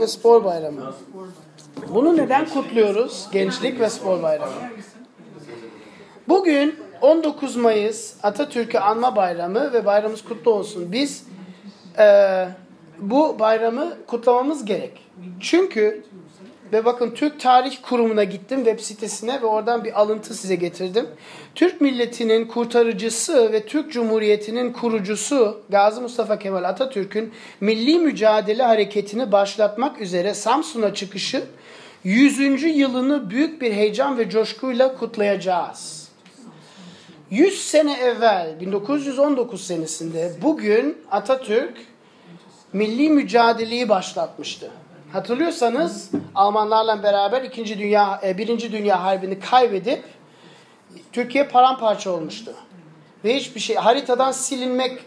ve Spor Bayramı. Bunu neden kutluyoruz? Gençlik ve Spor Bayramı. Bugün 19 Mayıs Atatürk'ü anma bayramı ve bayramımız kutlu olsun. Biz e, bu bayramı kutlamamız gerek. Çünkü ve bakın Türk Tarih Kurumu'na gittim web sitesine ve oradan bir alıntı size getirdim. Türk milletinin kurtarıcısı ve Türk Cumhuriyeti'nin kurucusu Gazi Mustafa Kemal Atatürk'ün milli mücadele hareketini başlatmak üzere Samsun'a çıkışı 100. yılını büyük bir heyecan ve coşkuyla kutlayacağız. 100 sene evvel 1919 senesinde bugün Atatürk milli mücadeleyi başlatmıştı. Hatırlıyorsanız Almanlarla beraber 2. Dünya 1. E, Dünya Harbi'ni kaybedip Türkiye paramparça olmuştu. Ve hiçbir şey haritadan silinmek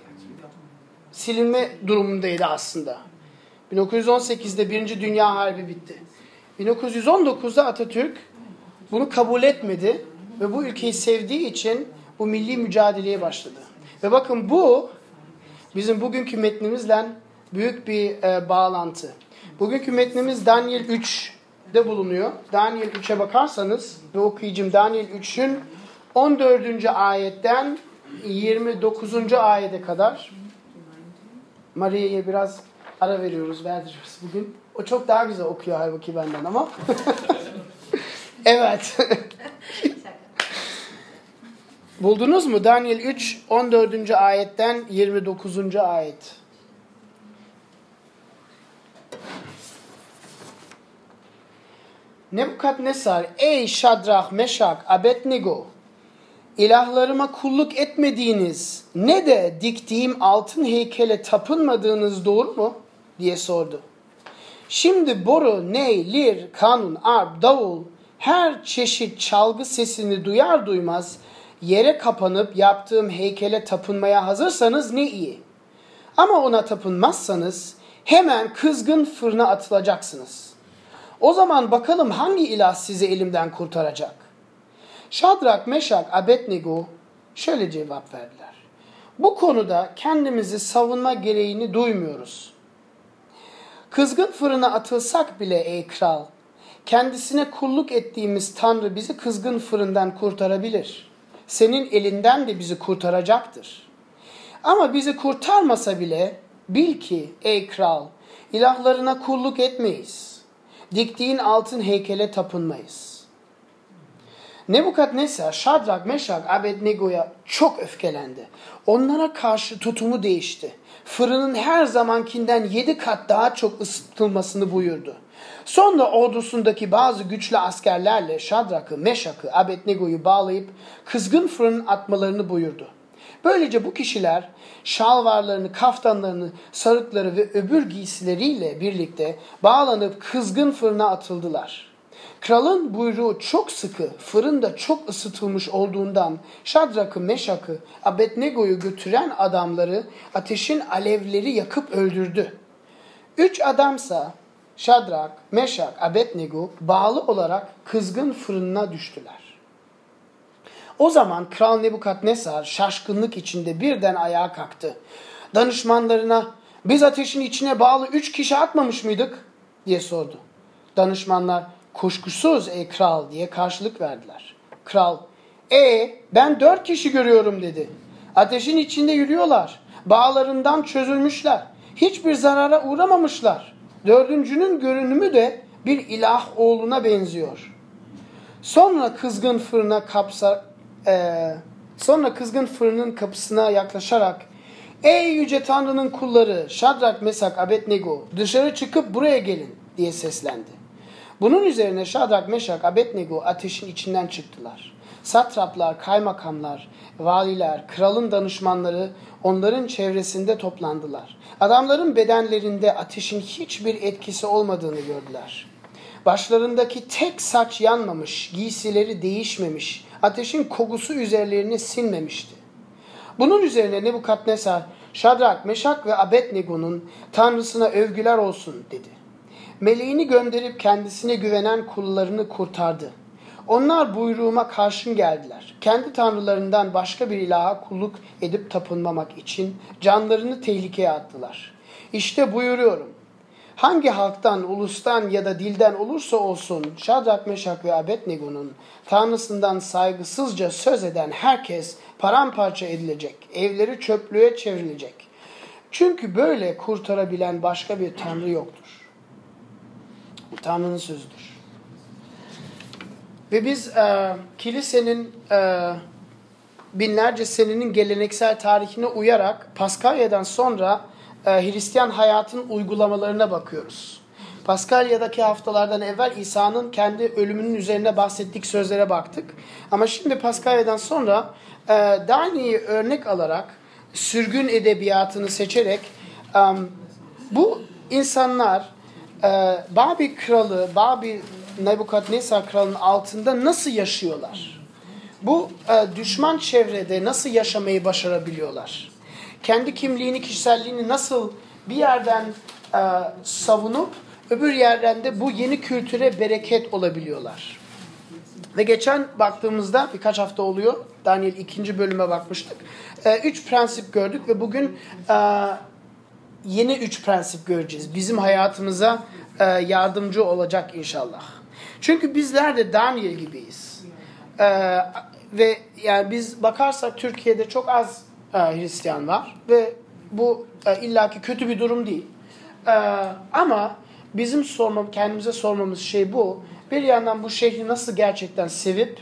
silinme durumundaydı aslında. 1918'de 1. Dünya Harbi bitti. 1919'da Atatürk bunu kabul etmedi ve bu ülkeyi sevdiği için bu milli mücadeleye başladı. Ve bakın bu bizim bugünkü metnimizle büyük bir e, bağlantı. Bugünkü metnimiz Daniel 3'de bulunuyor. Daniel 3'e bakarsanız ve okuyacağım Daniel 3'ün 14. ayetten 29. ayete kadar Maria'ya biraz ara veriyoruz, verdiriyoruz bugün. O çok daha güzel okuyor halbuki benden ama. evet. Buldunuz mu? Daniel 3, 14. ayetten 29. ayet. Nebukadnesar, ey Şadrach, Meşak, Abednego, ilahlarıma kulluk etmediğiniz ne de diktiğim altın heykele tapınmadığınız doğru mu? diye sordu. Şimdi boru, ney, lir, kanun, arp, davul, her çeşit çalgı sesini duyar duymaz yere kapanıp yaptığım heykele tapınmaya hazırsanız ne iyi. Ama ona tapınmazsanız hemen kızgın fırına atılacaksınız. O zaman bakalım hangi ilah sizi elimden kurtaracak? Şadrak, Meşak, Abednego şöyle cevap verdiler. Bu konuda kendimizi savunma gereğini duymuyoruz. Kızgın fırına atılsak bile ey kral, kendisine kulluk ettiğimiz Tanrı bizi kızgın fırından kurtarabilir. Senin elinden de bizi kurtaracaktır. Ama bizi kurtarmasa bile bil ki ey kral, ilahlarına kulluk etmeyiz. Diktiğin altın heykele tapınmayız. Nebukadnesar, Şadrak, Meşak, Abednego'ya çok öfkelendi. Onlara karşı tutumu değişti. Fırının her zamankinden yedi kat daha çok ısıtılmasını buyurdu. Sonra ordusundaki bazı güçlü askerlerle Şadrak'ı, Meşak'ı, Abednego'yu bağlayıp kızgın fırın atmalarını buyurdu. Böylece bu kişiler şalvarlarını, kaftanlarını, sarıkları ve öbür giysileriyle birlikte bağlanıp kızgın fırına atıldılar. Kralın buyruğu çok sıkı, fırın da çok ısıtılmış olduğundan Şadrak'ı, Meşak'ı, Abednego'yu götüren adamları ateşin alevleri yakıp öldürdü. Üç adamsa Şadrak, Meşak, Abednego bağlı olarak kızgın fırınına düştüler. O zaman Kral Nebukadnesar şaşkınlık içinde birden ayağa kalktı. Danışmanlarına biz ateşin içine bağlı üç kişi atmamış mıydık diye sordu. Danışmanlar kuşkusuz ey kral diye karşılık verdiler. Kral e ben dört kişi görüyorum dedi. Ateşin içinde yürüyorlar. Bağlarından çözülmüşler. Hiçbir zarara uğramamışlar. Dördüncünün görünümü de bir ilah oğluna benziyor. Sonra kızgın fırına kapsa, e, sonra kızgın fırının kapısına yaklaşarak Ey yüce Tanrı'nın kulları Şadrak, Mesak, Abednego dışarı çıkıp buraya gelin diye seslendi. Bunun üzerine Şadrak, Meşak, Abednego ateşin içinden çıktılar. Satraplar, kaymakamlar, valiler, kralın danışmanları onların çevresinde toplandılar. Adamların bedenlerinde ateşin hiçbir etkisi olmadığını gördüler. Başlarındaki tek saç yanmamış, giysileri değişmemiş, ateşin kokusu üzerlerini sinmemişti. Bunun üzerine Nebukadnesar, Şadrak, Meşak ve Abednego'nun Tanrısına övgüler olsun dedi. Meleğini gönderip kendisine güvenen kullarını kurtardı. Onlar buyruğuma karşın geldiler. Kendi tanrılarından başka bir ilaha kulluk edip tapınmamak için canlarını tehlikeye attılar. İşte buyuruyorum. Hangi halktan, ulustan ya da dilden olursa olsun Şadrak, Meşak ve Abednego'nun Tanrısından saygısızca söz eden herkes paramparça edilecek, evleri çöplüğe çevrilecek. Çünkü böyle kurtarabilen başka bir Tanrı yoktur. Bu Tanrı'nın sözüdür. Ve biz e, kilisenin e, binlerce senenin geleneksel tarihine uyarak Paskalya'dan sonra Hristiyan hayatın uygulamalarına bakıyoruz. Paskalya'daki haftalardan evvel İsa'nın kendi ölümünün üzerine bahsettik sözlere baktık. Ama şimdi Paskalya'dan sonra e, Dani'yi örnek alarak sürgün edebiyatını seçerek e, bu insanlar e, Babil kralı, Babil Nebukadnesar kralının altında nasıl yaşıyorlar? Bu e, düşman çevrede nasıl yaşamayı başarabiliyorlar? Kendi kimliğini, kişiselliğini nasıl bir yerden e, savunup öbür yerden de bu yeni kültüre bereket olabiliyorlar? Ve geçen baktığımızda birkaç hafta oluyor. Daniel ikinci bölüme bakmıştık. E, üç prensip gördük ve bugün e, yeni üç prensip göreceğiz. Bizim hayatımıza e, yardımcı olacak inşallah. Çünkü bizler de Daniel gibiyiz. E, ve yani biz bakarsak Türkiye'de çok az e, Hristiyan var ve bu e, illaki kötü bir durum değil. E, ama bizim sormam, kendimize sormamız şey bu. Bir yandan bu şehri nasıl gerçekten sevip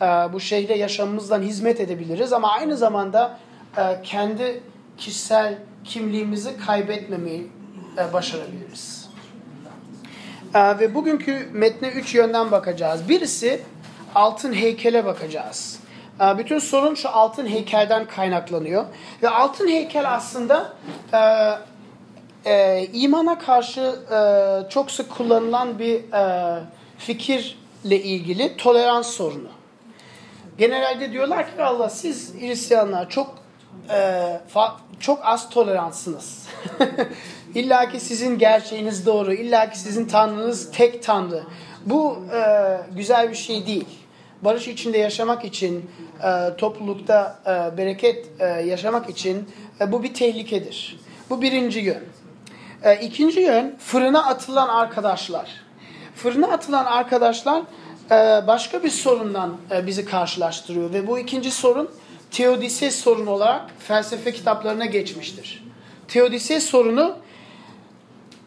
e, bu şehre yaşamımızdan hizmet edebiliriz ama aynı zamanda e, kendi kişisel kimliğimizi kaybetmemeyi e, başarabiliriz. E, ve bugünkü metne üç yönden bakacağız. Birisi altın heykele bakacağız. E, bütün sorun şu altın heykelden kaynaklanıyor. Ve altın heykel aslında e, e, imana karşı e, çok sık kullanılan bir e, fikirle ilgili tolerans sorunu. Genelde diyorlar ki Allah siz Hristiyanlar çok e, çok az toleranssınız. İlla ki sizin gerçeğiniz doğru, illa ki sizin tanrınız tek tanrı. Bu e, güzel bir şey değil. Barış içinde yaşamak için, e, toplulukta e, bereket e, yaşamak için bu bir tehlikedir. Bu birinci yön. E, ikinci yön fırına atılan arkadaşlar. Fırına atılan arkadaşlar başka bir sorundan bizi karşılaştırıyor ve bu ikinci sorun teodise sorunu olarak felsefe kitaplarına geçmiştir. Teodise sorunu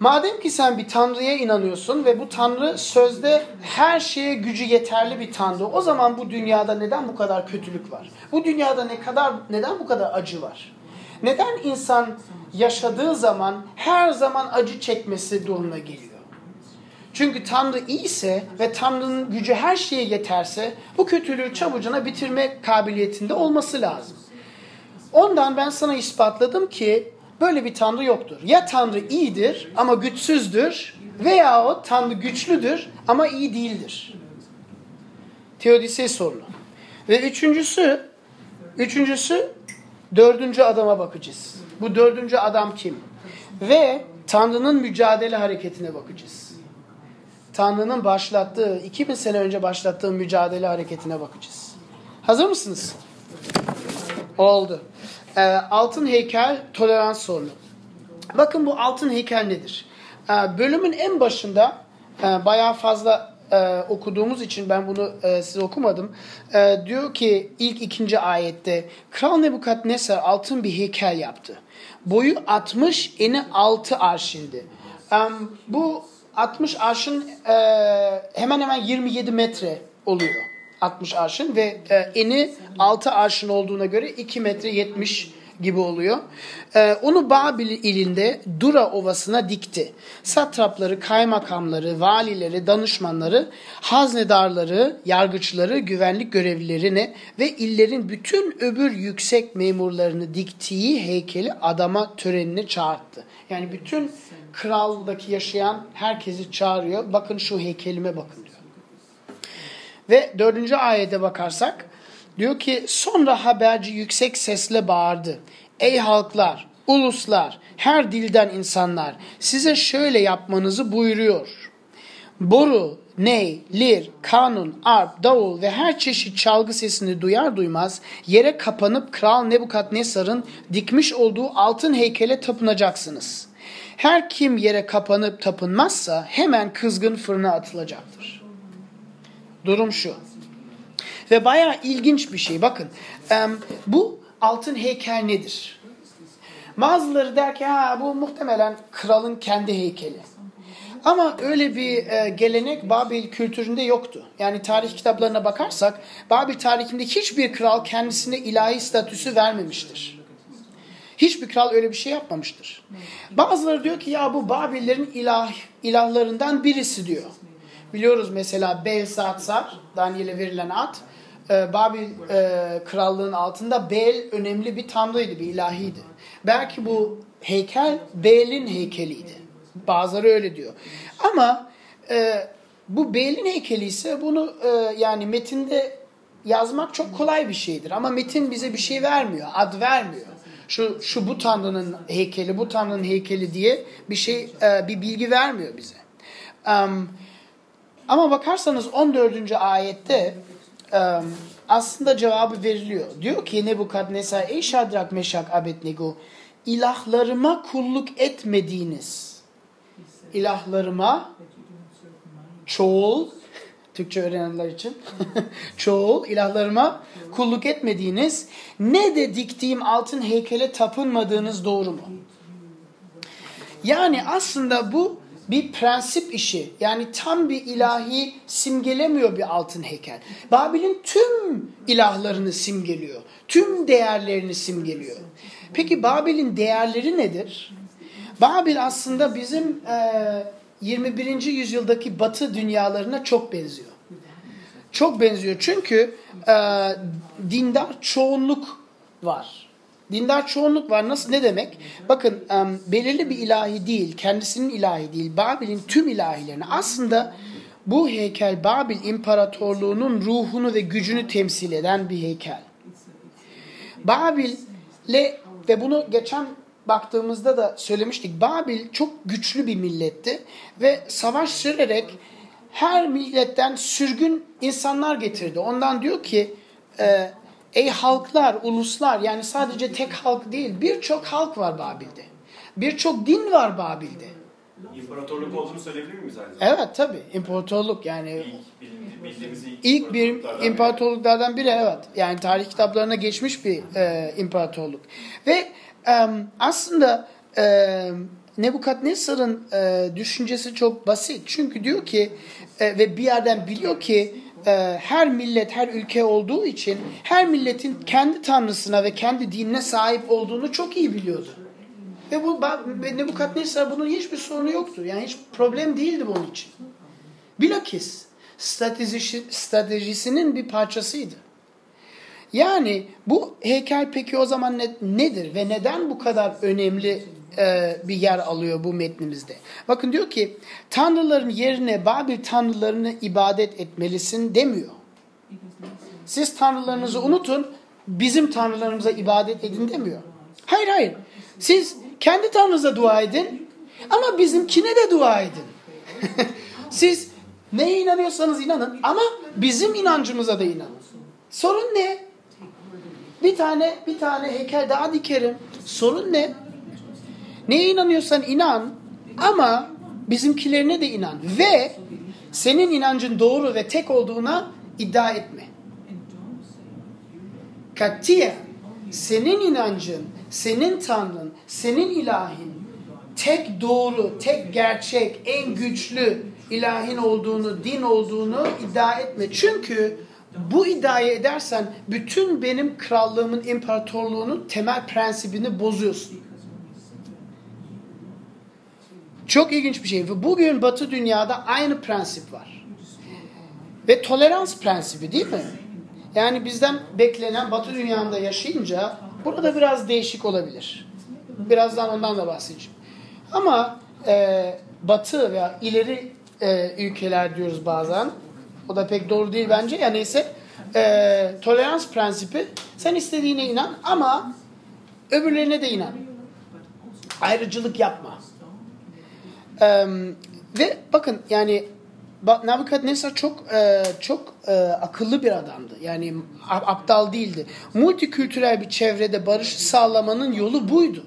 madem ki sen bir tanrıya inanıyorsun ve bu tanrı sözde her şeye gücü yeterli bir tanrı o zaman bu dünyada neden bu kadar kötülük var? Bu dünyada ne kadar neden bu kadar acı var? Neden insan yaşadığı zaman her zaman acı çekmesi durumuna geliyor? Çünkü Tanrı iyiyse ve Tanrı'nın gücü her şeye yeterse bu kötülüğü çabucana bitirme kabiliyetinde olması lazım. Ondan ben sana ispatladım ki böyle bir Tanrı yoktur. Ya Tanrı iyidir ama güçsüzdür veya o Tanrı güçlüdür ama iyi değildir. Teodisey sorunu. Ve üçüncüsü, üçüncüsü dördüncü adama bakacağız. Bu dördüncü adam kim? Ve Tanrı'nın mücadele hareketine bakacağız. Tanrı'nın başlattığı, 2000 sene önce başlattığı mücadele hareketine bakacağız. Hazır mısınız? Oldu. Ee, altın heykel tolerans sorunu. Bakın bu altın heykel nedir? Ee, bölümün en başında e, bayağı fazla e, okuduğumuz için ben bunu e, size okumadım. E, diyor ki ilk ikinci ayette Kral Nebukadnesar altın bir heykel yaptı. Boyu 60, eni 6 arşindi. E, bu 60 arşın e, hemen hemen 27 metre oluyor. 60 arşın ve e, eni 6 arşın olduğuna göre 2 metre 70 gibi oluyor. Ee, onu Babil ilinde Dura Ovası'na dikti. Satrapları, kaymakamları, valileri, danışmanları, haznedarları, yargıçları, güvenlik görevlilerini ve illerin bütün öbür yüksek memurlarını diktiği heykeli adama törenine çağırdı. Yani bütün kraldaki yaşayan herkesi çağırıyor. Bakın şu heykelime bakın diyor. Ve dördüncü ayete bakarsak diyor ki sonra haberci yüksek sesle bağırdı. Ey halklar, uluslar, her dilden insanlar size şöyle yapmanızı buyuruyor. Boru, ney, lir, kanun, arp, davul ve her çeşit çalgı sesini duyar duymaz yere kapanıp Kral Nebukadnesar'ın dikmiş olduğu altın heykele tapınacaksınız.'' Her kim yere kapanıp tapınmazsa hemen kızgın fırına atılacaktır. Durum şu. Ve bayağı ilginç bir şey. Bakın bu altın heykel nedir? Bazıları der ki ha bu muhtemelen kralın kendi heykeli. Ama öyle bir e, gelenek Babil kültüründe yoktu. Yani tarih kitaplarına bakarsak Babil tarihinde hiçbir kral kendisine ilahi statüsü vermemiştir. Hiçbir kral öyle bir şey yapmamıştır. Bazıları diyor ki ya bu Babillerin ilah, ilahlarından birisi diyor. Biliyoruz mesela Belsatsar, Daniel'e verilen at. E, Babil e, krallığın altında Bel önemli bir tanrıydı, bir ilahiydi. Belki bu heykel Bel'in heykeliydi. Bazıları öyle diyor. Ama e, bu Bel'in heykeli ise bunu e, yani metinde yazmak çok kolay bir şeydir. Ama metin bize bir şey vermiyor, ad vermiyor. Şu, şu bu tanrının heykeli, bu tanrının heykeli diye bir şey, e, bir bilgi vermiyor bize. Um, ama bakarsanız 14. ayette aslında cevabı veriliyor. Diyor ki Nebukadnesar, ey Şadrak, Meşak, Abednego, ilahlarıma kulluk etmediğiniz ilahlarıma çoğul Türkçe öğrenenler için çoğul ilahlarıma kulluk etmediğiniz ne de diktiğim altın heykele tapınmadığınız doğru mu? Yani aslında bu bir prensip işi. Yani tam bir ilahi simgelemiyor bir altın heykel. Babil'in tüm ilahlarını simgeliyor. Tüm değerlerini simgeliyor. Peki Babil'in değerleri nedir? Babil aslında bizim e, 21. yüzyıldaki batı dünyalarına çok benziyor. Çok benziyor çünkü e, dindar çoğunluk var. Dindar çoğunluk var. Nasıl ne demek? Bakın belirli bir ilahi değil, kendisinin ilahi değil, Babil'in tüm ilahilerini aslında bu heykel Babil İmparatorluğu'nun ruhunu ve gücünü temsil eden bir heykel. Babil'le ve bunu geçen baktığımızda da söylemiştik. Babil çok güçlü bir milletti ve savaş sürerek her milletten sürgün insanlar getirdi. Ondan diyor ki e, ey halklar, uluslar yani sadece tek halk değil birçok halk var Babil'de. Birçok din var Babil'de. İmparatorluk olduğunu söyleyebilir miyiz aynı zamanda? Evet tabi imparatorluk yani ilk, bildiğimiz ilk, ilk bir imparatorluklardan biri evet. Yani tarih kitaplarına geçmiş bir e, imparatorluk. Ve Um, aslında um, Nebukadnesar'ın e, düşüncesi çok basit. Çünkü diyor ki e, ve bir yerden biliyor ki e, her millet, her ülke olduğu için her milletin kendi tanrısına ve kendi dinine sahip olduğunu çok iyi biliyordu. Ve bu Nebukadnesar bunun hiçbir sorunu yoktu. Yani hiç problem değildi bunun için. Bilakis stratejisi, stratejisinin bir parçasıydı. Yani bu heykel peki o zaman ne, nedir ve neden bu kadar önemli e, bir yer alıyor bu metnimizde? Bakın diyor ki tanrıların yerine Babil tanrılarını ibadet etmelisin demiyor. Siz tanrılarınızı unutun bizim tanrılarımıza ibadet edin demiyor. Hayır hayır. Siz kendi tanrınıza dua edin ama bizimkine de dua edin. Siz neye inanıyorsanız inanın ama bizim inancımıza da inanın. Sorun ne? Bir tane bir tane heykel daha dikerim. Sorun ne? Neye inanıyorsan inan ama bizimkilerine de inan. Ve senin inancın doğru ve tek olduğuna iddia etme. Katiyen senin inancın, senin tanrın, senin ilahin tek doğru, tek gerçek, en güçlü ilahin olduğunu, din olduğunu iddia etme. Çünkü bu iddiayı edersen bütün benim krallığımın, imparatorluğunun temel prensibini bozuyorsun. Çok ilginç bir şey. Ve bugün Batı dünyada aynı prensip var. Ve tolerans prensibi değil mi? Yani bizden beklenen Batı dünyanda yaşayınca burada biraz değişik olabilir. Birazdan ondan da bahsedeceğim. Ama e, Batı veya ileri e, ülkeler diyoruz bazen o da pek doğru değil bence. Ya neyse e, tolerans prensibi sen istediğine inan ama öbürlerine de inan. Ayrıcılık yapma. E, ve bakın yani Nabukadnesar çok e, çok e, akıllı bir adamdı. Yani aptal değildi. Multikültürel bir çevrede barış sağlamanın yolu buydu.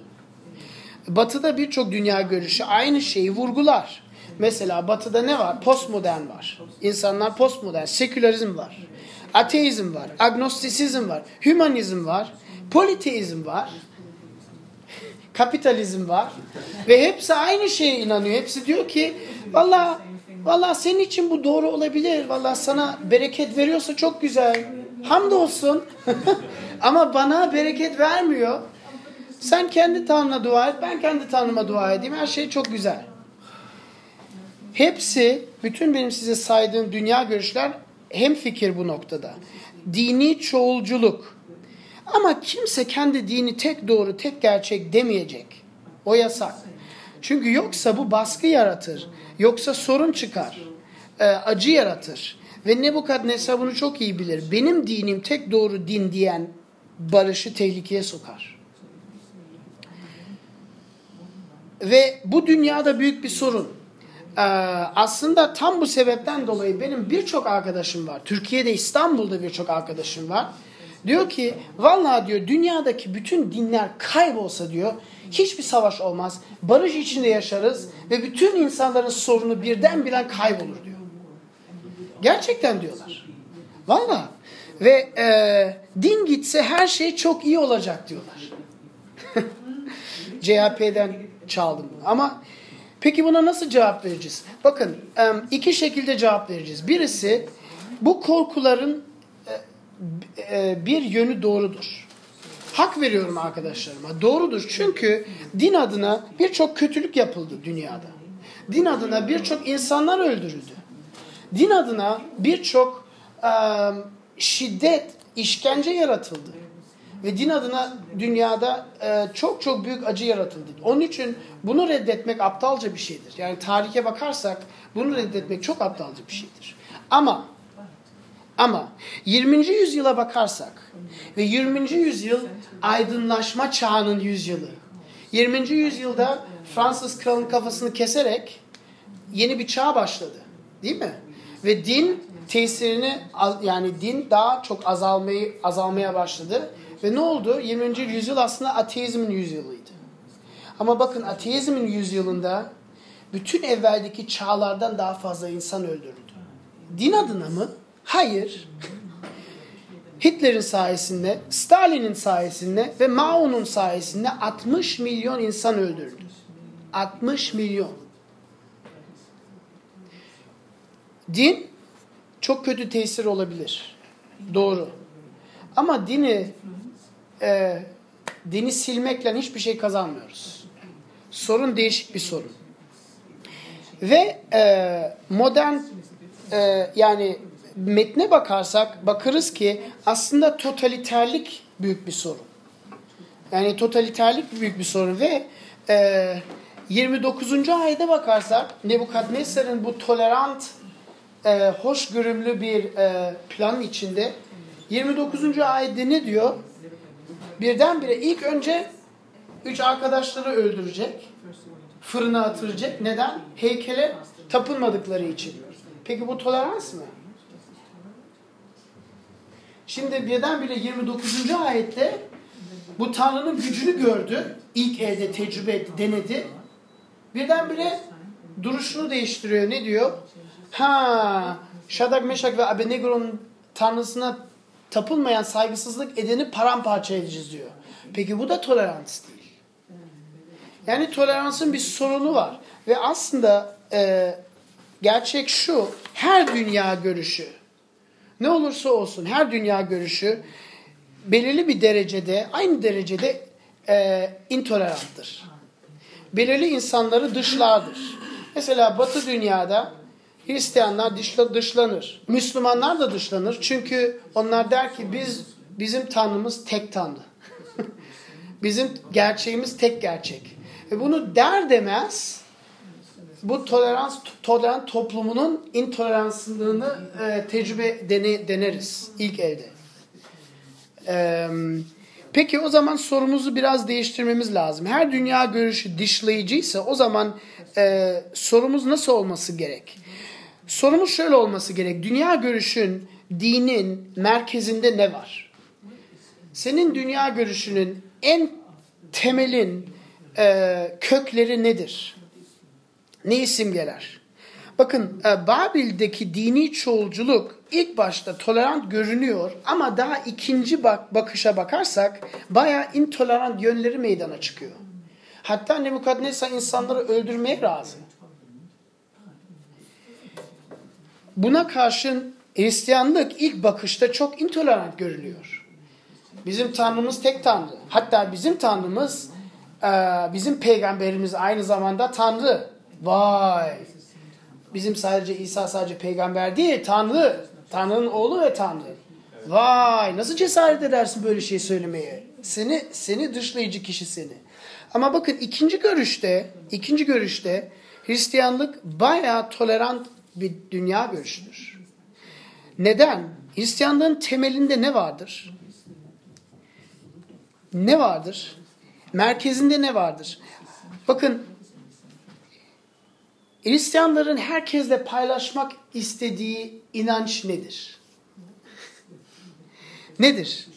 Batı'da birçok dünya görüşü aynı şeyi vurgular. Mesela Batı'da ne var? Postmodern var. İnsanlar postmodern. Sekülerizm var. Ateizm var. Agnostisizm var. Hümanizm var. Politeizm var. Kapitalizm var. Ve hepsi aynı şeye inanıyor. Hepsi diyor ki valla valla senin için bu doğru olabilir. Valla sana bereket veriyorsa çok güzel. Hamdolsun. Ama bana bereket vermiyor. Sen kendi Tanrı'na dua et, ben kendi Tanrı'ma dua edeyim. Her şey çok güzel. Hepsi, bütün benim size saydığım dünya görüşler hem fikir bu noktada. Dini çoğulculuk. Ama kimse kendi dini tek doğru, tek gerçek demeyecek. O yasak. Çünkü yoksa bu baskı yaratır. Yoksa sorun çıkar. E, acı yaratır. Ve Nebukadnezar bunu çok iyi bilir. Benim dinim tek doğru din diyen barışı tehlikeye sokar. Ve bu dünyada büyük bir sorun. Ee, aslında tam bu sebepten dolayı benim birçok arkadaşım var. Türkiye'de, İstanbul'da birçok arkadaşım var. Diyor ki vallahi diyor dünyadaki bütün dinler kaybolsa diyor hiçbir savaş olmaz. Barış içinde yaşarız ve bütün insanların sorunu birdenbire kaybolur diyor. Gerçekten diyorlar. Valla. Ve e, din gitse her şey çok iyi olacak diyorlar. CHP'den çaldım bunu. Ama peki buna nasıl cevap vereceğiz? Bakın iki şekilde cevap vereceğiz. Birisi bu korkuların bir yönü doğrudur. Hak veriyorum arkadaşlarıma. Doğrudur. Çünkü din adına birçok kötülük yapıldı dünyada. Din adına birçok insanlar öldürüldü. Din adına birçok şiddet, işkence yaratıldı. Ve din adına dünyada e, çok çok büyük acı yaratıldı. Onun için bunu reddetmek aptalca bir şeydir. Yani tarihe bakarsak bunu reddetmek çok aptalca bir şeydir. Ama ama 20. yüzyıla bakarsak ve 20. yüzyıl aydınlaşma çağının yüzyılı. 20. yüzyılda Fransız kralın kafasını keserek yeni bir çağ başladı. Değil mi? Ve din tesirini yani din daha çok azalmayı azalmaya başladı ve ne oldu? 20. yüzyıl aslında ateizmin yüzyılıydı. Ama bakın ateizmin yüzyılında bütün evveldeki çağlardan daha fazla insan öldürüldü. Din adına mı? Hayır. Hitler'in sayesinde, Stalin'in sayesinde ve Mao'nun sayesinde 60 milyon insan öldürüldü. 60 milyon. Din çok kötü tesir olabilir. Doğru. Ama dini e, dini silmekle hiçbir şey kazanmıyoruz. Sorun değişik bir sorun. Ve e, modern e, yani metne bakarsak bakarız ki aslında totaliterlik büyük bir sorun. Yani totaliterlik büyük bir sorun ve e, 29. ayda bakarsak Nebukadnesar'ın bu tolerant, e, hoşgörümlü bir e, planın içinde 29. ayette ne diyor? birdenbire ilk önce üç arkadaşları öldürecek. Fırına atıracak. Neden? Heykele tapınmadıkları için. Peki bu tolerans mı? Şimdi birdenbire 29. ayette bu Tanrı'nın gücünü gördü. İlk elde tecrübe etti, denedi. Birdenbire duruşunu değiştiriyor. Ne diyor? Ha, Şadak, Meşak ve Abednego'nun Tanrısına tapılmayan saygısızlık edeni paramparça edeceğiz diyor. Peki bu da tolerans değil. Yani toleransın bir sorunu var. Ve aslında e, gerçek şu, her dünya görüşü, ne olursa olsun her dünya görüşü belirli bir derecede, aynı derecede e, intoleranttır. Belirli insanları dışlardır. Mesela Batı dünyada Hristiyanlar dışla, dışlanır. Müslümanlar da dışlanır. Çünkü onlar der ki biz bizim Tanrımız tek Tanrı. bizim gerçeğimiz tek gerçek. Ve bunu der demez bu tolerans tolerant toplumunun intoleransını e, tecrübe dene, deneriz ilk elde. E, peki o zaman sorumuzu biraz değiştirmemiz lazım. Her dünya görüşü dışlayıcıysa o zaman e, sorumuz nasıl olması gerek? Sorumuz şöyle olması gerek. Dünya görüşün, dinin merkezinde ne var? Senin dünya görüşünün en temelin e, kökleri nedir? Neyi simgeler? Bakın e, Babil'deki dini çoğulculuk ilk başta tolerant görünüyor ama daha ikinci bak bakışa bakarsak bayağı intolerant yönleri meydana çıkıyor. Hatta Nebukadnezar insanları öldürmeye razı. Buna karşın Hristiyanlık ilk bakışta çok intolerant görülüyor. Bizim Tanrımız tek Tanrı. Hatta bizim Tanrımız, e, bizim peygamberimiz aynı zamanda Tanrı. Vay! Bizim sadece İsa sadece peygamber değil, Tanrı. Tanrı'nın oğlu ve Tanrı. Vay! Nasıl cesaret edersin böyle şey söylemeye? Seni seni dışlayıcı kişi seni. Ama bakın ikinci görüşte, ikinci görüşte Hristiyanlık bayağı tolerant bir dünya görüşüdür. Neden? Hristiyanlığın temelinde ne vardır? Ne vardır? Merkezinde ne vardır? Bakın Hristiyanların herkesle paylaşmak istediği inanç nedir? nedir?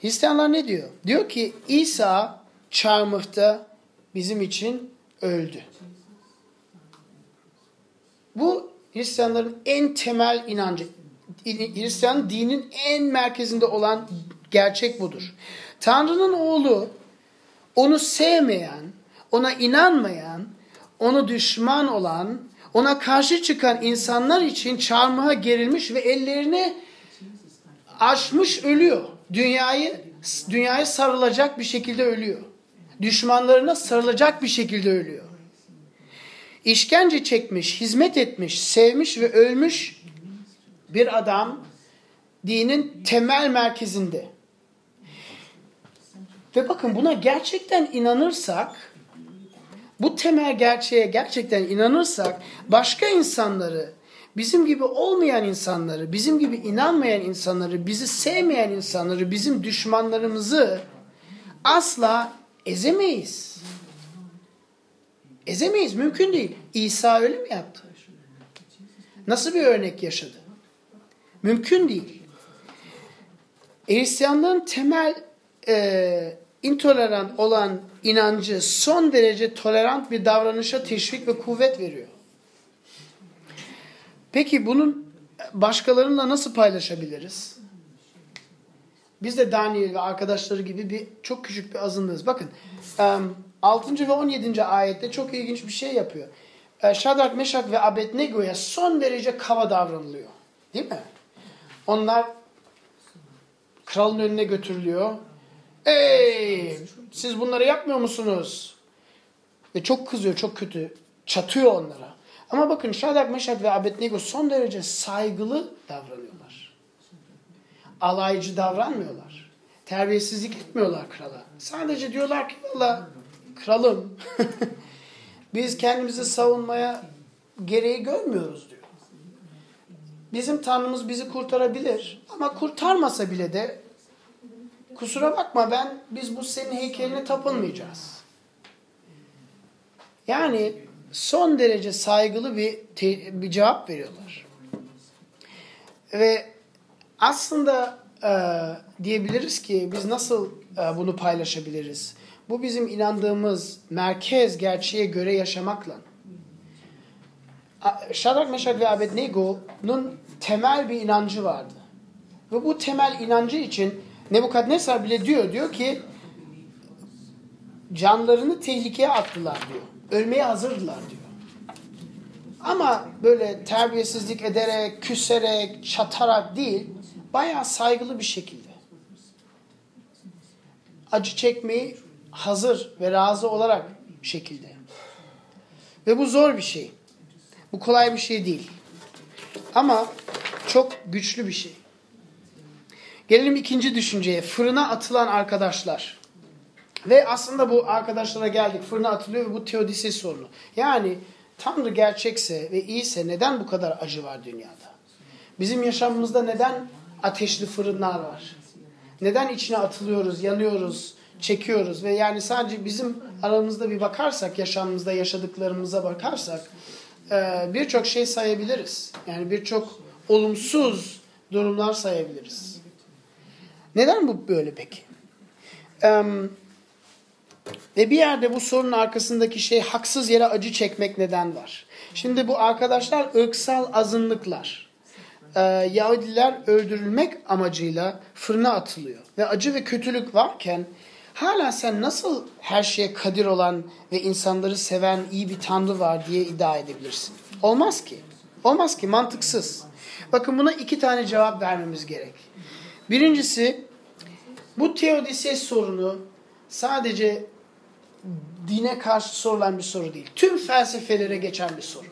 Hristiyanlar ne diyor? Diyor ki İsa çarmıhta bizim için öldü. Bu Hristiyanların en temel inancı. Hristiyan dinin en merkezinde olan gerçek budur. Tanrı'nın oğlu onu sevmeyen, ona inanmayan, onu düşman olan, ona karşı çıkan insanlar için çarmıha gerilmiş ve ellerini açmış ölüyor. Dünyayı dünyaya sarılacak bir şekilde ölüyor. Düşmanlarına sarılacak bir şekilde ölüyor. İşkence çekmiş, hizmet etmiş, sevmiş ve ölmüş bir adam dinin temel merkezinde. Ve bakın buna gerçekten inanırsak, bu temel gerçeğe gerçekten inanırsak, başka insanları, bizim gibi olmayan insanları, bizim gibi inanmayan insanları, bizi sevmeyen insanları, bizim düşmanlarımızı asla ezemeyiz. Ezemeyiz. Mümkün değil. İsa öyle mi yaptı? Nasıl bir örnek yaşadı? Mümkün değil. Hristiyanlığın temel e, intolerant olan inancı son derece tolerant bir davranışa teşvik ve kuvvet veriyor. Peki bunun başkalarıyla nasıl paylaşabiliriz? Biz de Daniel ve arkadaşları gibi bir çok küçük bir azınlığız. Bakın 6. ve 17. ayette çok ilginç bir şey yapıyor. Şadrak, Meşak ve Abednego'ya son derece kaba davranılıyor. Değil mi? Onlar kralın önüne götürülüyor. Ey siz bunları yapmıyor musunuz? Ve çok kızıyor, çok kötü. Çatıyor onlara. Ama bakın Şadak, Meşak ve Abednego son derece saygılı davranıyorlar. Alaycı davranmıyorlar. Terbiyesizlik etmiyorlar krala. Sadece diyorlar ki valla kralım biz kendimizi savunmaya gereği görmüyoruz diyor. Bizim Tanrımız bizi kurtarabilir ama kurtarmasa bile de kusura bakma ben biz bu senin heykeline tapınmayacağız. Yani son derece saygılı bir, bir cevap veriyorlar. Ve aslında e, diyebiliriz ki biz nasıl e, bunu paylaşabiliriz? Bu bizim inandığımız merkez gerçeğe göre yaşamakla. Shadrach, Meshach ve Abednego'nun temel bir inancı vardı. Ve bu temel inancı için Nebukadnesar bile diyor, diyor ki canlarını tehlikeye attılar diyor. Ölmeye hazırdılar diyor. Ama böyle terbiyesizlik ederek, küserek, çatarak değil, bayağı saygılı bir şekilde. Acı çekmeyi hazır ve razı olarak şekilde. Ve bu zor bir şey. Bu kolay bir şey değil. Ama çok güçlü bir şey. Gelelim ikinci düşünceye. Fırına atılan arkadaşlar. Ve aslında bu arkadaşlara geldik. Fırına atılıyor ve bu teodisi sorunu. Yani Tanrı gerçekse ve iyiyse neden bu kadar acı var dünyada? Bizim yaşamımızda neden ateşli fırınlar var? Neden içine atılıyoruz, yanıyoruz, çekiyoruz ve yani sadece bizim aramızda bir bakarsak, yaşamımızda yaşadıklarımıza bakarsak e, birçok şey sayabiliriz. Yani birçok olumsuz durumlar sayabiliriz. Neden bu böyle peki? Ve bir yerde bu sorunun arkasındaki şey haksız yere acı çekmek neden var. Şimdi bu arkadaşlar ırksal azınlıklar. Ee, Yahudiler öldürülmek amacıyla fırına atılıyor. Ve acı ve kötülük varken hala sen nasıl her şeye kadir olan ve insanları seven iyi bir tanrı var diye iddia edebilirsin? Olmaz ki. Olmaz ki mantıksız. Bakın buna iki tane cevap vermemiz gerek. Birincisi bu teodise sorunu sadece dine karşı sorulan bir soru değil. Tüm felsefelere geçen bir soru.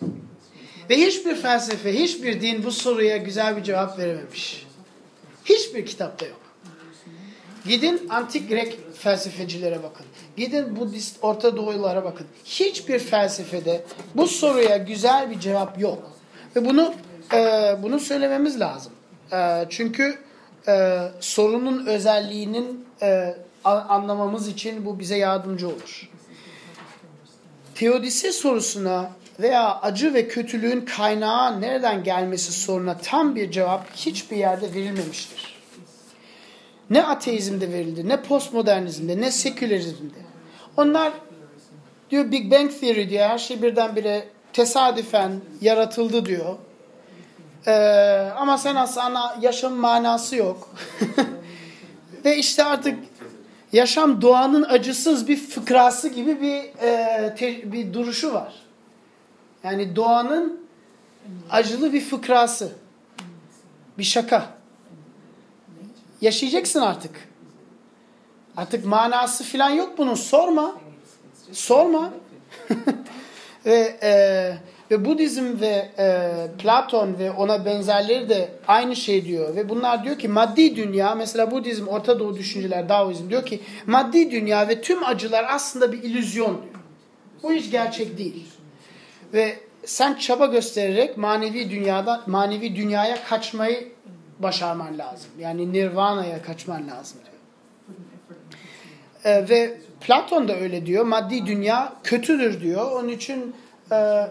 Ve hiçbir felsefe, hiçbir din bu soruya güzel bir cevap verememiş. Hiçbir kitapta yok. Gidin antik Grek felsefecilere bakın. Gidin Budist Orta Doğulara bakın. Hiçbir felsefede bu soruya güzel bir cevap yok. Ve bunu e, bunu söylememiz lazım. E, çünkü e, sorunun özelliğinin e, anlamamız için bu bize yardımcı olur. Teodise sorusuna veya acı ve kötülüğün kaynağı nereden gelmesi soruna tam bir cevap hiçbir yerde verilmemiştir. Ne ateizmde verildi, ne postmodernizmde, ne sekülerizmde. Onlar diyor Big Bang Theory diyor her şey birdenbire tesadüfen yaratıldı diyor. Ee, ama sen aslında yaşam manası yok. Ve işte artık yaşam doğanın acısız bir fıkrası gibi bir e, te, bir duruşu var. Yani doğanın acılı bir fıkrası. Bir şaka. Yaşayacaksın artık. Artık manası falan yok bunun. Sorma. Sorma. ve e, ve Budizm ve e, Platon ve ona benzerleri de aynı şey diyor. Ve bunlar diyor ki maddi dünya, mesela Budizm, Orta Doğu düşünceler, Daoizm diyor ki maddi dünya ve tüm acılar aslında bir illüzyon diyor. Bu hiç gerçek değil. Ve sen çaba göstererek manevi dünyadan manevi dünyaya kaçmayı başarman lazım. Yani nirvana'ya kaçman lazım diyor. Ee, ve Platon da öyle diyor. Maddi dünya kötüdür diyor. Onun için e,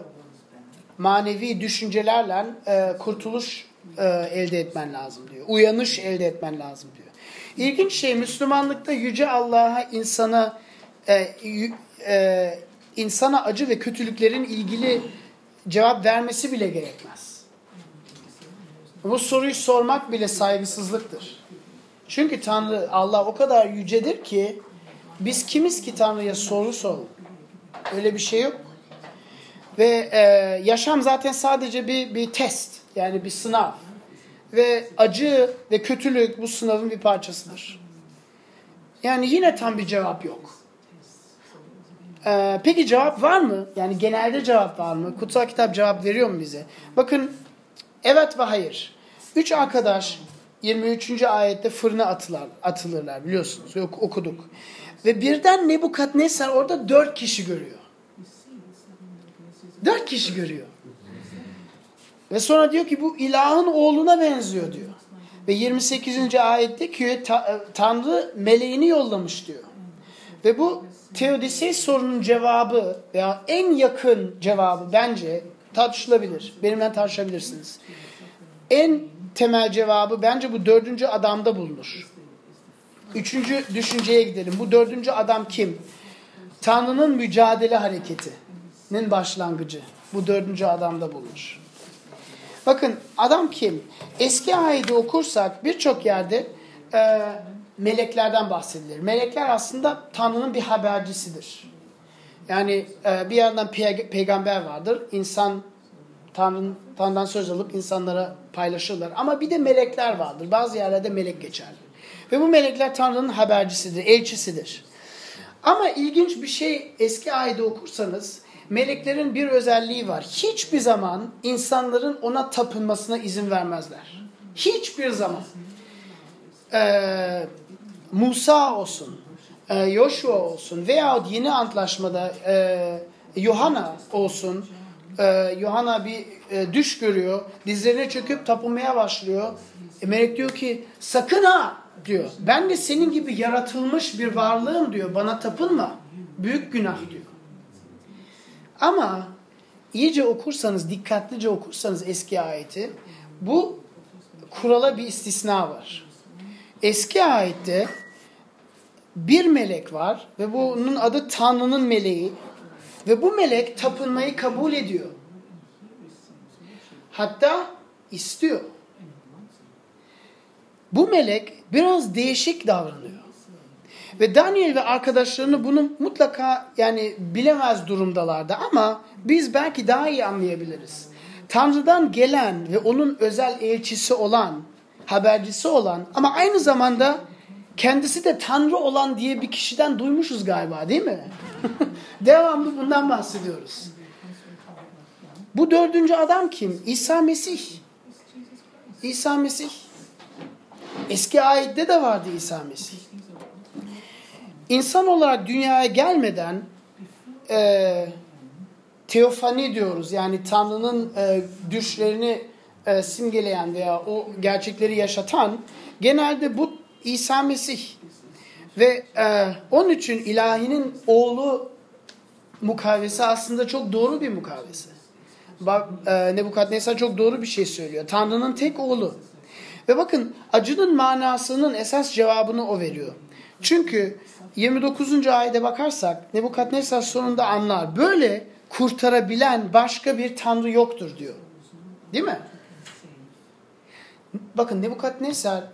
manevi düşüncelerle e, kurtuluş e, elde etmen lazım diyor. Uyanış elde etmen lazım diyor. İlginç şey Müslümanlıkta yüce Allah'a insana e, e, insana acı ve kötülüklerin ilgili cevap vermesi bile gerekmez. Bu soruyu sormak bile saygısızlıktır. Çünkü Tanrı Allah o kadar yücedir ki biz kimiz ki Tanrı'ya soru soralım. Öyle bir şey yok. Ve e, yaşam zaten sadece bir, bir test. Yani bir sınav. Ve acı ve kötülük bu sınavın bir parçasıdır. Yani yine tam bir cevap yok. Ee, peki cevap var mı? Yani genelde cevap var mı? Kutsal kitap cevap veriyor mu bize? Bakın evet ve hayır. Üç arkadaş 23. ayette fırına atılar, atılırlar biliyorsunuz. Yok, okuduk. Ve birden Nebukadnesar orada dört kişi görüyor. Dört kişi görüyor. Ve sonra diyor ki bu ilahın oğluna benziyor diyor. Ve 28. ayette ki Tanrı meleğini yollamış diyor. Ve bu Teodisey sorunun cevabı veya en yakın cevabı bence tartışılabilir. Benimle tartışabilirsiniz. En temel cevabı bence bu dördüncü adamda bulunur. Üçüncü düşünceye gidelim. Bu dördüncü adam kim? Tanrı'nın mücadele hareketinin başlangıcı. Bu dördüncü adamda bulunur. Bakın adam kim? Eski ayeti okursak birçok yerde e, meleklerden bahsedilir. Melekler aslında Tanrı'nın bir habercisidir. Yani e, bir yandan pe peygamber vardır. İnsan Tanrı'nın Tanrı'dan söz alıp insanlara paylaşırlar. Ama bir de melekler vardır. Bazı yerlerde melek geçer. Ve bu melekler Tanrı'nın habercisidir, elçisidir. Ama ilginç bir şey eski ayda okursanız meleklerin bir özelliği var. Hiçbir zaman insanların ona tapınmasına izin vermezler. Hiçbir zaman. Ee, Musa olsun, e, olsun veyahut yeni antlaşmada e, Yohana olsun. E, bir e, düş görüyor. Dizlerine çöküp tapınmaya başlıyor. E, melek diyor ki sakın ha diyor. Ben de senin gibi yaratılmış bir varlığım diyor. Bana tapınma. Büyük günah diyor. Ama iyice okursanız, dikkatlice okursanız eski ayeti bu kurala bir istisna var. Eski ayette bir melek var ve bunun adı Tanrı'nın meleği. Ve bu melek tapınmayı kabul ediyor. Hatta istiyor. Bu melek biraz değişik davranıyor. Ve Daniel ve arkadaşlarını bunu mutlaka yani bilemez durumdalardı ama biz belki daha iyi anlayabiliriz. Tanrı'dan gelen ve onun özel elçisi olan, habercisi olan ama aynı zamanda kendisi de Tanrı olan diye bir kişiden duymuşuz galiba değil mi? Devamlı bundan bahsediyoruz. Bu dördüncü adam kim? İsa Mesih. İsa Mesih. Eski ayette de vardı İsa Mesih. İnsan olarak dünyaya gelmeden e, teofani diyoruz. Yani Tanrı'nın e, düşlerini e, simgeleyen veya o gerçekleri yaşatan genelde bu İsa Mesih. Ve e, onun için ilahinin oğlu mukavvesi aslında çok doğru bir mukavvesi. Bak e, Nebukadnezar çok doğru bir şey söylüyor. Tanrı'nın tek oğlu. Ve bakın acının manasının esas cevabını o veriyor. Çünkü 29. ayete bakarsak Nebukadnezar sonunda anlar. Böyle kurtarabilen başka bir tanrı yoktur diyor. Değil mi? Bakın Nebukadnezar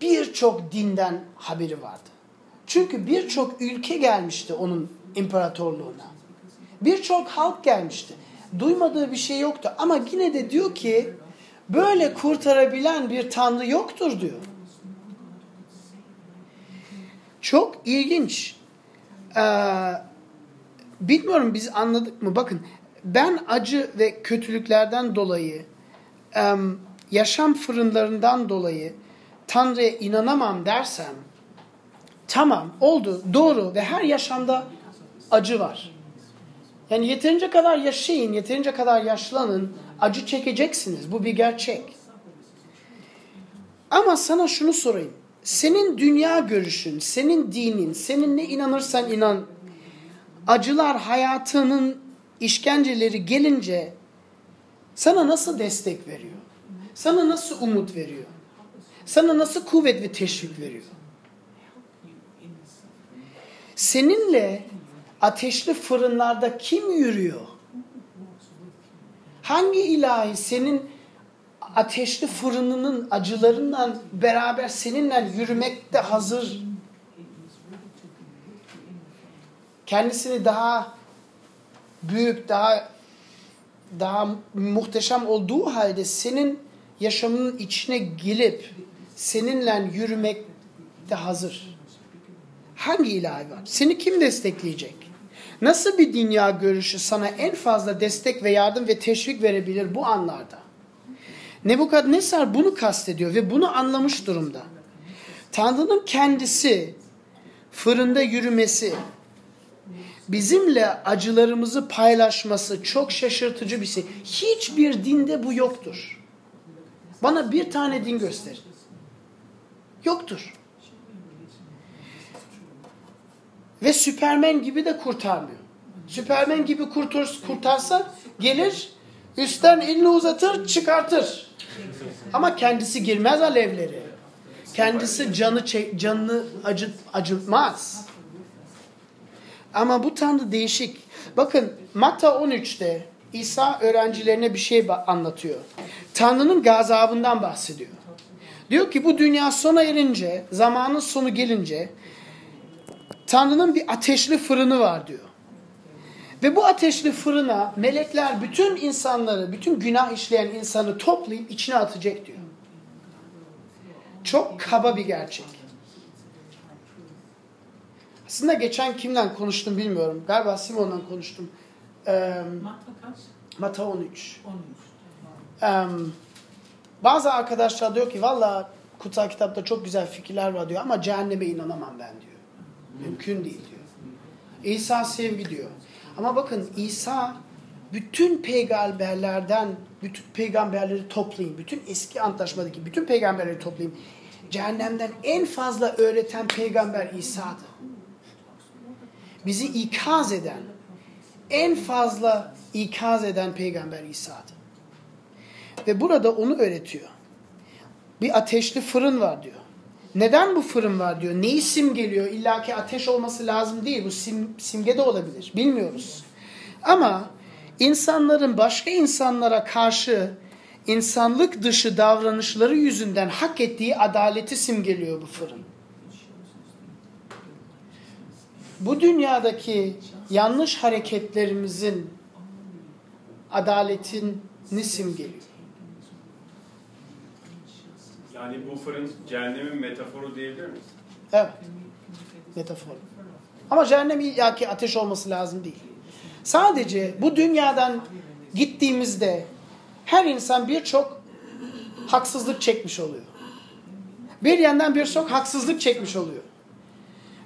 birçok dinden haberi vardı. Çünkü birçok ülke gelmişti onun imparatorluğuna. Birçok halk gelmişti. Duymadığı bir şey yoktu ama yine de diyor ki böyle kurtarabilen bir tanrı yoktur diyor. Çok ilginç. Ee, bilmiyorum biz anladık mı? Bakın ben acı ve kötülüklerden dolayı yaşam fırınlarından dolayı Tanrı'ya inanamam dersem tamam oldu doğru ve her yaşamda acı var. Yani yeterince kadar yaşayın, yeterince kadar yaşlanın, acı çekeceksiniz. Bu bir gerçek. Ama sana şunu sorayım. Senin dünya görüşün, senin dinin, senin ne inanırsan inan, acılar hayatının işkenceleri gelince sana nasıl destek veriyor? Sana nasıl umut veriyor? Sana nasıl kuvvet ve teşvik veriyor? Seninle ateşli fırınlarda kim yürüyor? Hangi ilahi senin ateşli fırınının acılarından beraber seninle yürümekte hazır? Kendisini daha büyük, daha daha muhteşem olduğu halde senin yaşamının içine gelip seninle yürümekte hazır. Hangi ilahi var? Seni kim destekleyecek? Nasıl bir dünya görüşü sana en fazla destek ve yardım ve teşvik verebilir bu anlarda? Nebukadnesar bunu kastediyor ve bunu anlamış durumda. Tanrı'nın kendisi fırında yürümesi, bizimle acılarımızı paylaşması çok şaşırtıcı bir şey. Hiçbir dinde bu yoktur. Bana bir tane din gösterin. Yoktur. Ve Süpermen gibi de kurtarmıyor. Süpermen gibi kurtar, kurtarsa gelir üstten elini uzatır çıkartır. Ama kendisi girmez alevleri. Kendisi canı canını acıt, acıtmaz. Ama bu Tanrı değişik. Bakın Matta 13'te İsa öğrencilerine bir şey anlatıyor. Tanrı'nın gazabından bahsediyor. Diyor ki bu dünya sona erince, zamanın sonu gelince Tanrı'nın bir ateşli fırını var diyor. Ve bu ateşli fırına melekler bütün insanları, bütün günah işleyen insanı toplayıp içine atacak diyor. Çok kaba bir gerçek. Aslında geçen kimden konuştum bilmiyorum. Galiba Simon'dan konuştum. Ee, Mata 13. 13. Ee, bazı arkadaşlar diyor ki valla kutsal kitapta çok güzel fikirler var diyor ama cehenneme inanamam ben diyor. Mümkün değil diyor. İsa sevgi diyor. Ama bakın İsa bütün peygamberlerden bütün peygamberleri toplayın. Bütün eski antlaşmadaki bütün peygamberleri toplayın. Cehennemden en fazla öğreten peygamber İsa'dı. Bizi ikaz eden, en fazla ikaz eden peygamber İsa'dı. Ve burada onu öğretiyor. Bir ateşli fırın var diyor. Neden bu fırın var diyor. Neyi simgeliyor? İlla ki ateş olması lazım değil. Bu sim, simge de olabilir. Bilmiyoruz. Ama insanların başka insanlara karşı insanlık dışı davranışları yüzünden hak ettiği adaleti simgeliyor bu fırın. Bu dünyadaki yanlış hareketlerimizin adaletini simgeliyor. Yani bu fırın cehennemin metaforu diyebilir miyiz? Evet. Metafor. Ama cehennem illaki ateş olması lazım değil. Sadece bu dünyadan gittiğimizde her insan birçok haksızlık çekmiş oluyor. Bir yandan birçok haksızlık çekmiş oluyor.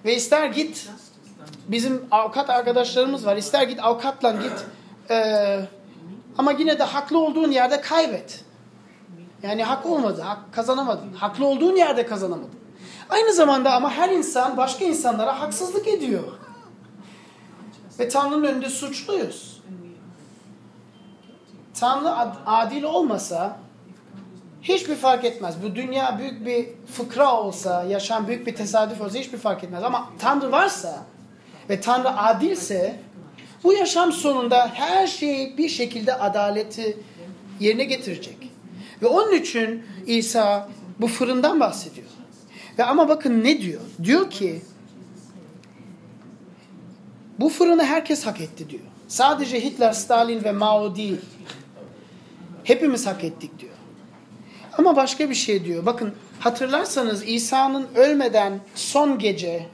Ve ister git bizim avukat arkadaşlarımız var. İster git avukatla git. Ee, ama yine de haklı olduğun yerde kaybet. Yani hak olmadı, hak kazanamadın. Haklı olduğun yerde kazanamadın. Aynı zamanda ama her insan başka insanlara haksızlık ediyor. Ve Tanrı'nın önünde suçluyuz. Tanrı adil olmasa hiçbir fark etmez. Bu dünya büyük bir fıkra olsa, yaşam büyük bir tesadüf olsa hiçbir fark etmez. Ama Tanrı varsa ve Tanrı adilse bu yaşam sonunda her şey bir şekilde adaleti yerine getirecek. Ve onun için İsa bu fırından bahsediyor. Ve ama bakın ne diyor? Diyor ki bu fırını herkes hak etti diyor. Sadece Hitler, Stalin ve Mao değil. Hepimiz hak ettik diyor. Ama başka bir şey diyor. Bakın hatırlarsanız İsa'nın ölmeden son gece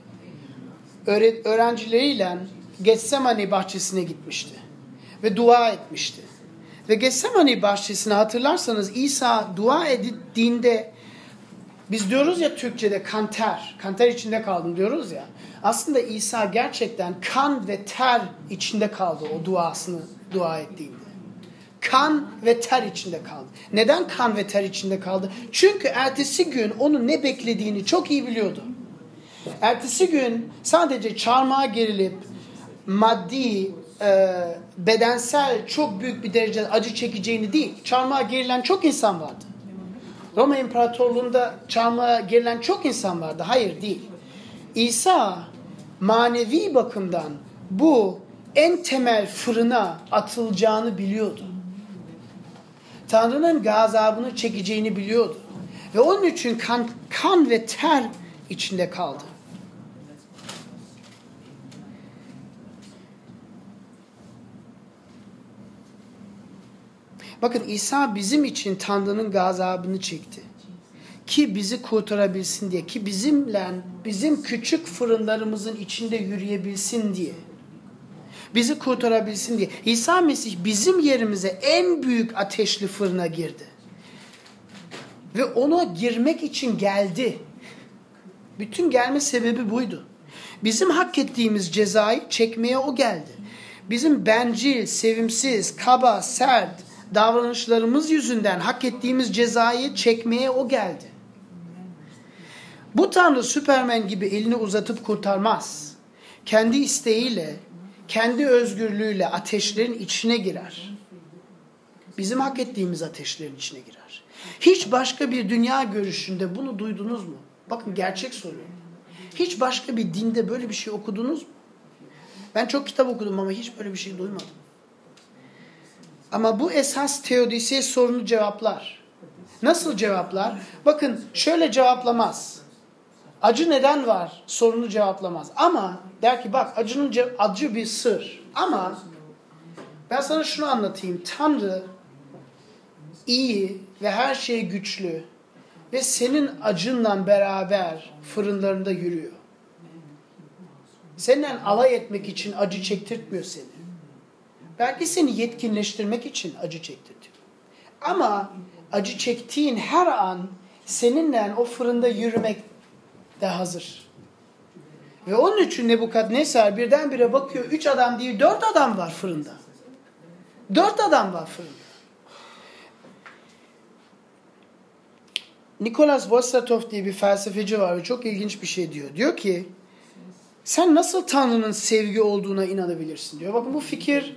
öğrencileriyle Getsemani bahçesine gitmişti. Ve dua etmişti. Ve Getsemani bahçesine hatırlarsanız İsa dua ettiğinde biz diyoruz ya Türkçe'de kanter, kanter içinde kaldım diyoruz ya. Aslında İsa gerçekten kan ve ter içinde kaldı o duasını dua ettiğinde. Kan ve ter içinde kaldı. Neden kan ve ter içinde kaldı? Çünkü ertesi gün onun ne beklediğini çok iyi biliyordu. Ertesi gün sadece çarmıha gerilip maddi, e, bedensel çok büyük bir derecede acı çekeceğini değil. Çarmıha gerilen çok insan vardı. Roma İmparatorluğu'nda çarmıha gerilen çok insan vardı. Hayır değil. İsa manevi bakımdan bu en temel fırına atılacağını biliyordu. Tanrı'nın gazabını çekeceğini biliyordu. Ve onun için kan, kan ve ter içinde kaldı. Bakın İsa bizim için Tanrı'nın gazabını çekti. Ki bizi kurtarabilsin diye. Ki bizimle, bizim küçük fırınlarımızın içinde yürüyebilsin diye. Bizi kurtarabilsin diye. İsa Mesih bizim yerimize en büyük ateşli fırına girdi. Ve ona girmek için geldi. Bütün gelme sebebi buydu. Bizim hak ettiğimiz cezayı çekmeye o geldi. Bizim bencil, sevimsiz, kaba, sert, davranışlarımız yüzünden hak ettiğimiz cezayı çekmeye o geldi. Bu Tanrı Süpermen gibi elini uzatıp kurtarmaz. Kendi isteğiyle, kendi özgürlüğüyle ateşlerin içine girer. Bizim hak ettiğimiz ateşlerin içine girer. Hiç başka bir dünya görüşünde bunu duydunuz mu? Bakın gerçek soruyorum. Hiç başka bir dinde böyle bir şey okudunuz mu? Ben çok kitap okudum ama hiç böyle bir şey duymadım. Ama bu esas teodisiye sorunu cevaplar. Nasıl cevaplar? Bakın şöyle cevaplamaz. Acı neden var? Sorunu cevaplamaz. Ama der ki bak acının acı bir sır. Ama ben sana şunu anlatayım. Tanrı iyi ve her şey güçlü ve senin acınla beraber fırınlarında yürüyor. Seninle alay etmek için acı çektirtmiyor seni. Belki seni yetkinleştirmek için acı çektirtiyor. Ama acı çektiğin her an seninle o fırında yürümek de hazır. Ve onun için Nebukadnesar birdenbire bakıyor. Üç adam değil dört adam var fırında. Dört adam var fırında. Nikolas Vostratov diye bir felsefeci var ve çok ilginç bir şey diyor. Diyor ki sen nasıl Tanrı'nın sevgi olduğuna inanabilirsin diyor. Bakın bu fikir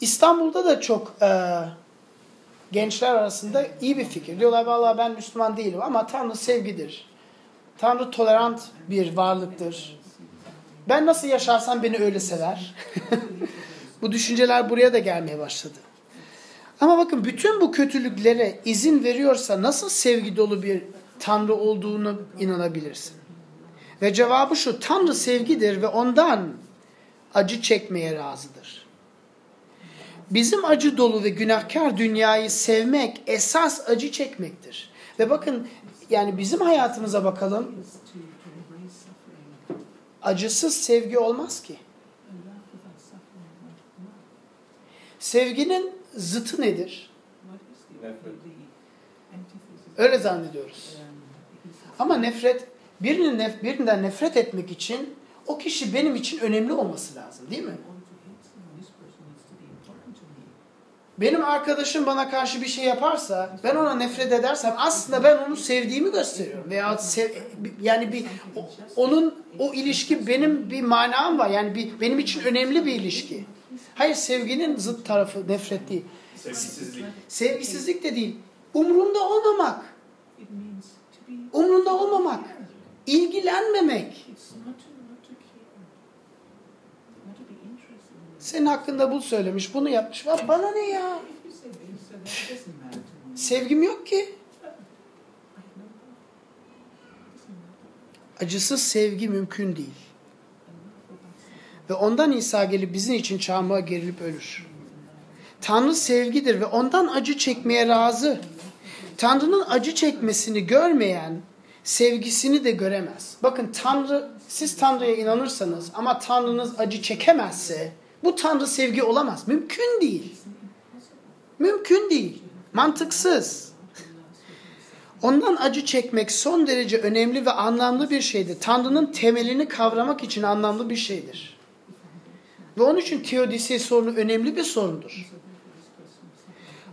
İstanbul'da da çok e, gençler arasında iyi bir fikir. Diyorlar vallahi ben Müslüman değilim ama Tanrı sevgidir. Tanrı tolerant bir varlıktır. Ben nasıl yaşarsam beni öyle sever. bu düşünceler buraya da gelmeye başladı. Ama bakın bütün bu kötülüklere izin veriyorsa nasıl sevgi dolu bir Tanrı olduğunu inanabilirsin? Ve cevabı şu, Tanrı sevgidir ve ondan acı çekmeye razıdır. Bizim acı dolu ve günahkar dünyayı sevmek esas acı çekmektir. Ve bakın yani bizim hayatımıza bakalım. Acısız sevgi olmaz ki. Sevginin zıtı nedir? Öyle zannediyoruz. Ama nefret, birinin nef birinden nefret etmek için o kişi benim için önemli olması lazım değil mi? Benim arkadaşım bana karşı bir şey yaparsa, ben ona nefret edersem aslında ben onu sevdiğimi gösteriyorum. Veya sev, yani bir onun o ilişki benim bir manam var. Yani bir benim için önemli bir ilişki. Hayır sevginin zıt tarafı nefret değil. Sevgisizlik. Sevgisizlik de değil. Umrunda olmamak. Umrunda olmamak. İlgilenmemek. Senin hakkında bu söylemiş, bunu yapmış. Ya bana ne ya? Sevgim yok ki. Acısız sevgi mümkün değil. Ve ondan İsa gelip bizim için çarmıha gerilip ölür. Tanrı sevgidir ve ondan acı çekmeye razı. Tanrı'nın acı çekmesini görmeyen sevgisini de göremez. Bakın Tanrı, siz Tanrı'ya inanırsanız ama Tanrınız acı çekemezse bu Tanrı sevgi olamaz. Mümkün değil. Mümkün değil. Mantıksız. Ondan acı çekmek son derece önemli ve anlamlı bir şeydir. Tanrı'nın temelini kavramak için anlamlı bir şeydir. Ve onun için teodisi sorunu önemli bir sorundur.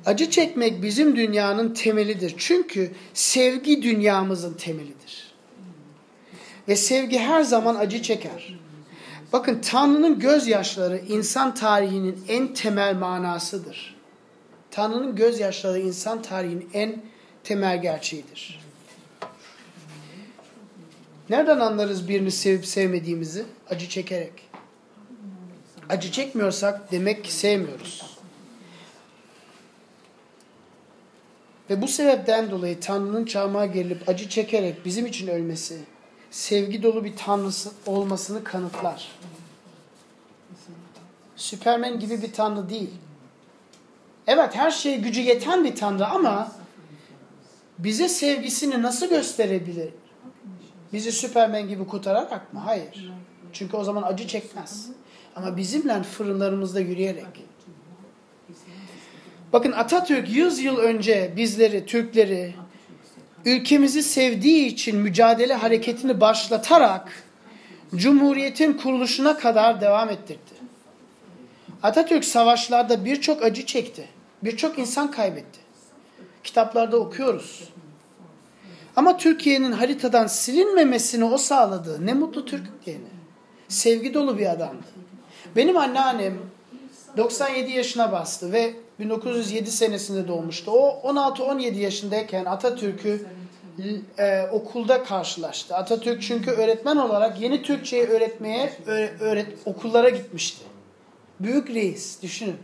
Acı çekmek bizim dünyanın temelidir. Çünkü sevgi dünyamızın temelidir. Ve sevgi her zaman acı çeker. Bakın Tanrı'nın gözyaşları insan tarihinin en temel manasıdır. Tanrı'nın gözyaşları insan tarihinin en temel gerçeğidir. Nereden anlarız birini sevip sevmediğimizi? Acı çekerek. Acı çekmiyorsak demek ki sevmiyoruz. Ve bu sebepten dolayı Tanrı'nın çarmıha gerilip acı çekerek bizim için ölmesi, sevgi dolu bir Tanrısı olmasını kanıtlar. Süpermen gibi bir Tanrı değil. Evet her şeye gücü yeten bir Tanrı ama bize sevgisini nasıl gösterebilir? Bizi Süpermen gibi kurtararak mı? Hayır. Çünkü o zaman acı çekmez. Ama bizimle fırınlarımızda yürüyerek. Bakın Atatürk 100 yıl önce bizleri, Türkleri, ülkemizi sevdiği için mücadele hareketini başlatarak Cumhuriyet'in kuruluşuna kadar devam ettirdi. Atatürk savaşlarda birçok acı çekti. Birçok insan kaybetti. Kitaplarda okuyoruz. Ama Türkiye'nin haritadan silinmemesini o sağladı. Ne mutlu Türk diyene. Sevgi dolu bir adamdı. Benim anneannem 97 yaşına bastı ve 1907 senesinde doğmuştu. O 16-17 yaşındayken Atatürk'ü e, okulda karşılaştı. Atatürk çünkü öğretmen olarak yeni Türkçeyi öğretmeye öğret, okullara gitmişti. Büyük reis düşünün.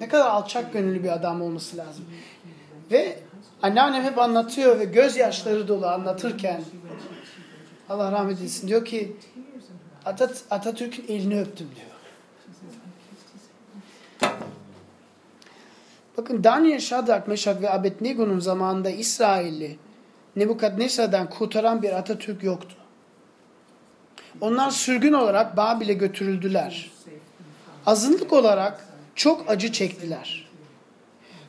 Ne kadar alçak gönüllü bir adam olması lazım. Ve anneannem hep anlatıyor ve gözyaşları dolu anlatırken Allah rahmet eylesin diyor ki Atat Atatürk'ün elini öptüm diyor. Bakın Daniel, Shadrach, Meşak ve Abednego'nun zamanında İsrailli Nebukadnesar'dan kurtaran bir Atatürk yoktu. Onlar sürgün olarak Babil'e götürüldüler. Azınlık olarak çok acı çektiler.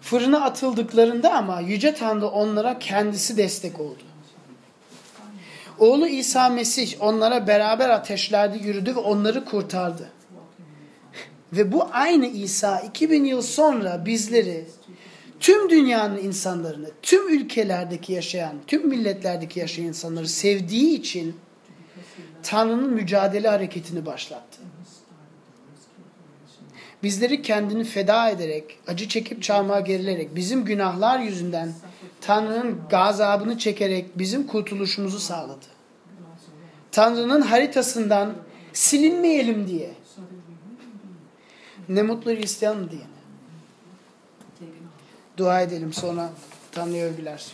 Fırına atıldıklarında ama Yüce Tanrı onlara kendisi destek oldu. Oğlu İsa Mesih onlara beraber ateşlerde yürüdü ve onları kurtardı. Ve bu aynı İsa 2000 yıl sonra bizleri tüm dünyanın insanlarını, tüm ülkelerdeki yaşayan, tüm milletlerdeki yaşayan insanları sevdiği için Tanrı'nın mücadele hareketini başlattı. Bizleri kendini feda ederek, acı çekip çarmıha gerilerek, bizim günahlar yüzünden Tanrı'nın gazabını çekerek bizim kurtuluşumuzu sağladı. Tanrı'nın haritasından silinmeyelim diye. Ne mutlu Hristiyan diye. Dua edelim sonra Tanrı'ya övgüler.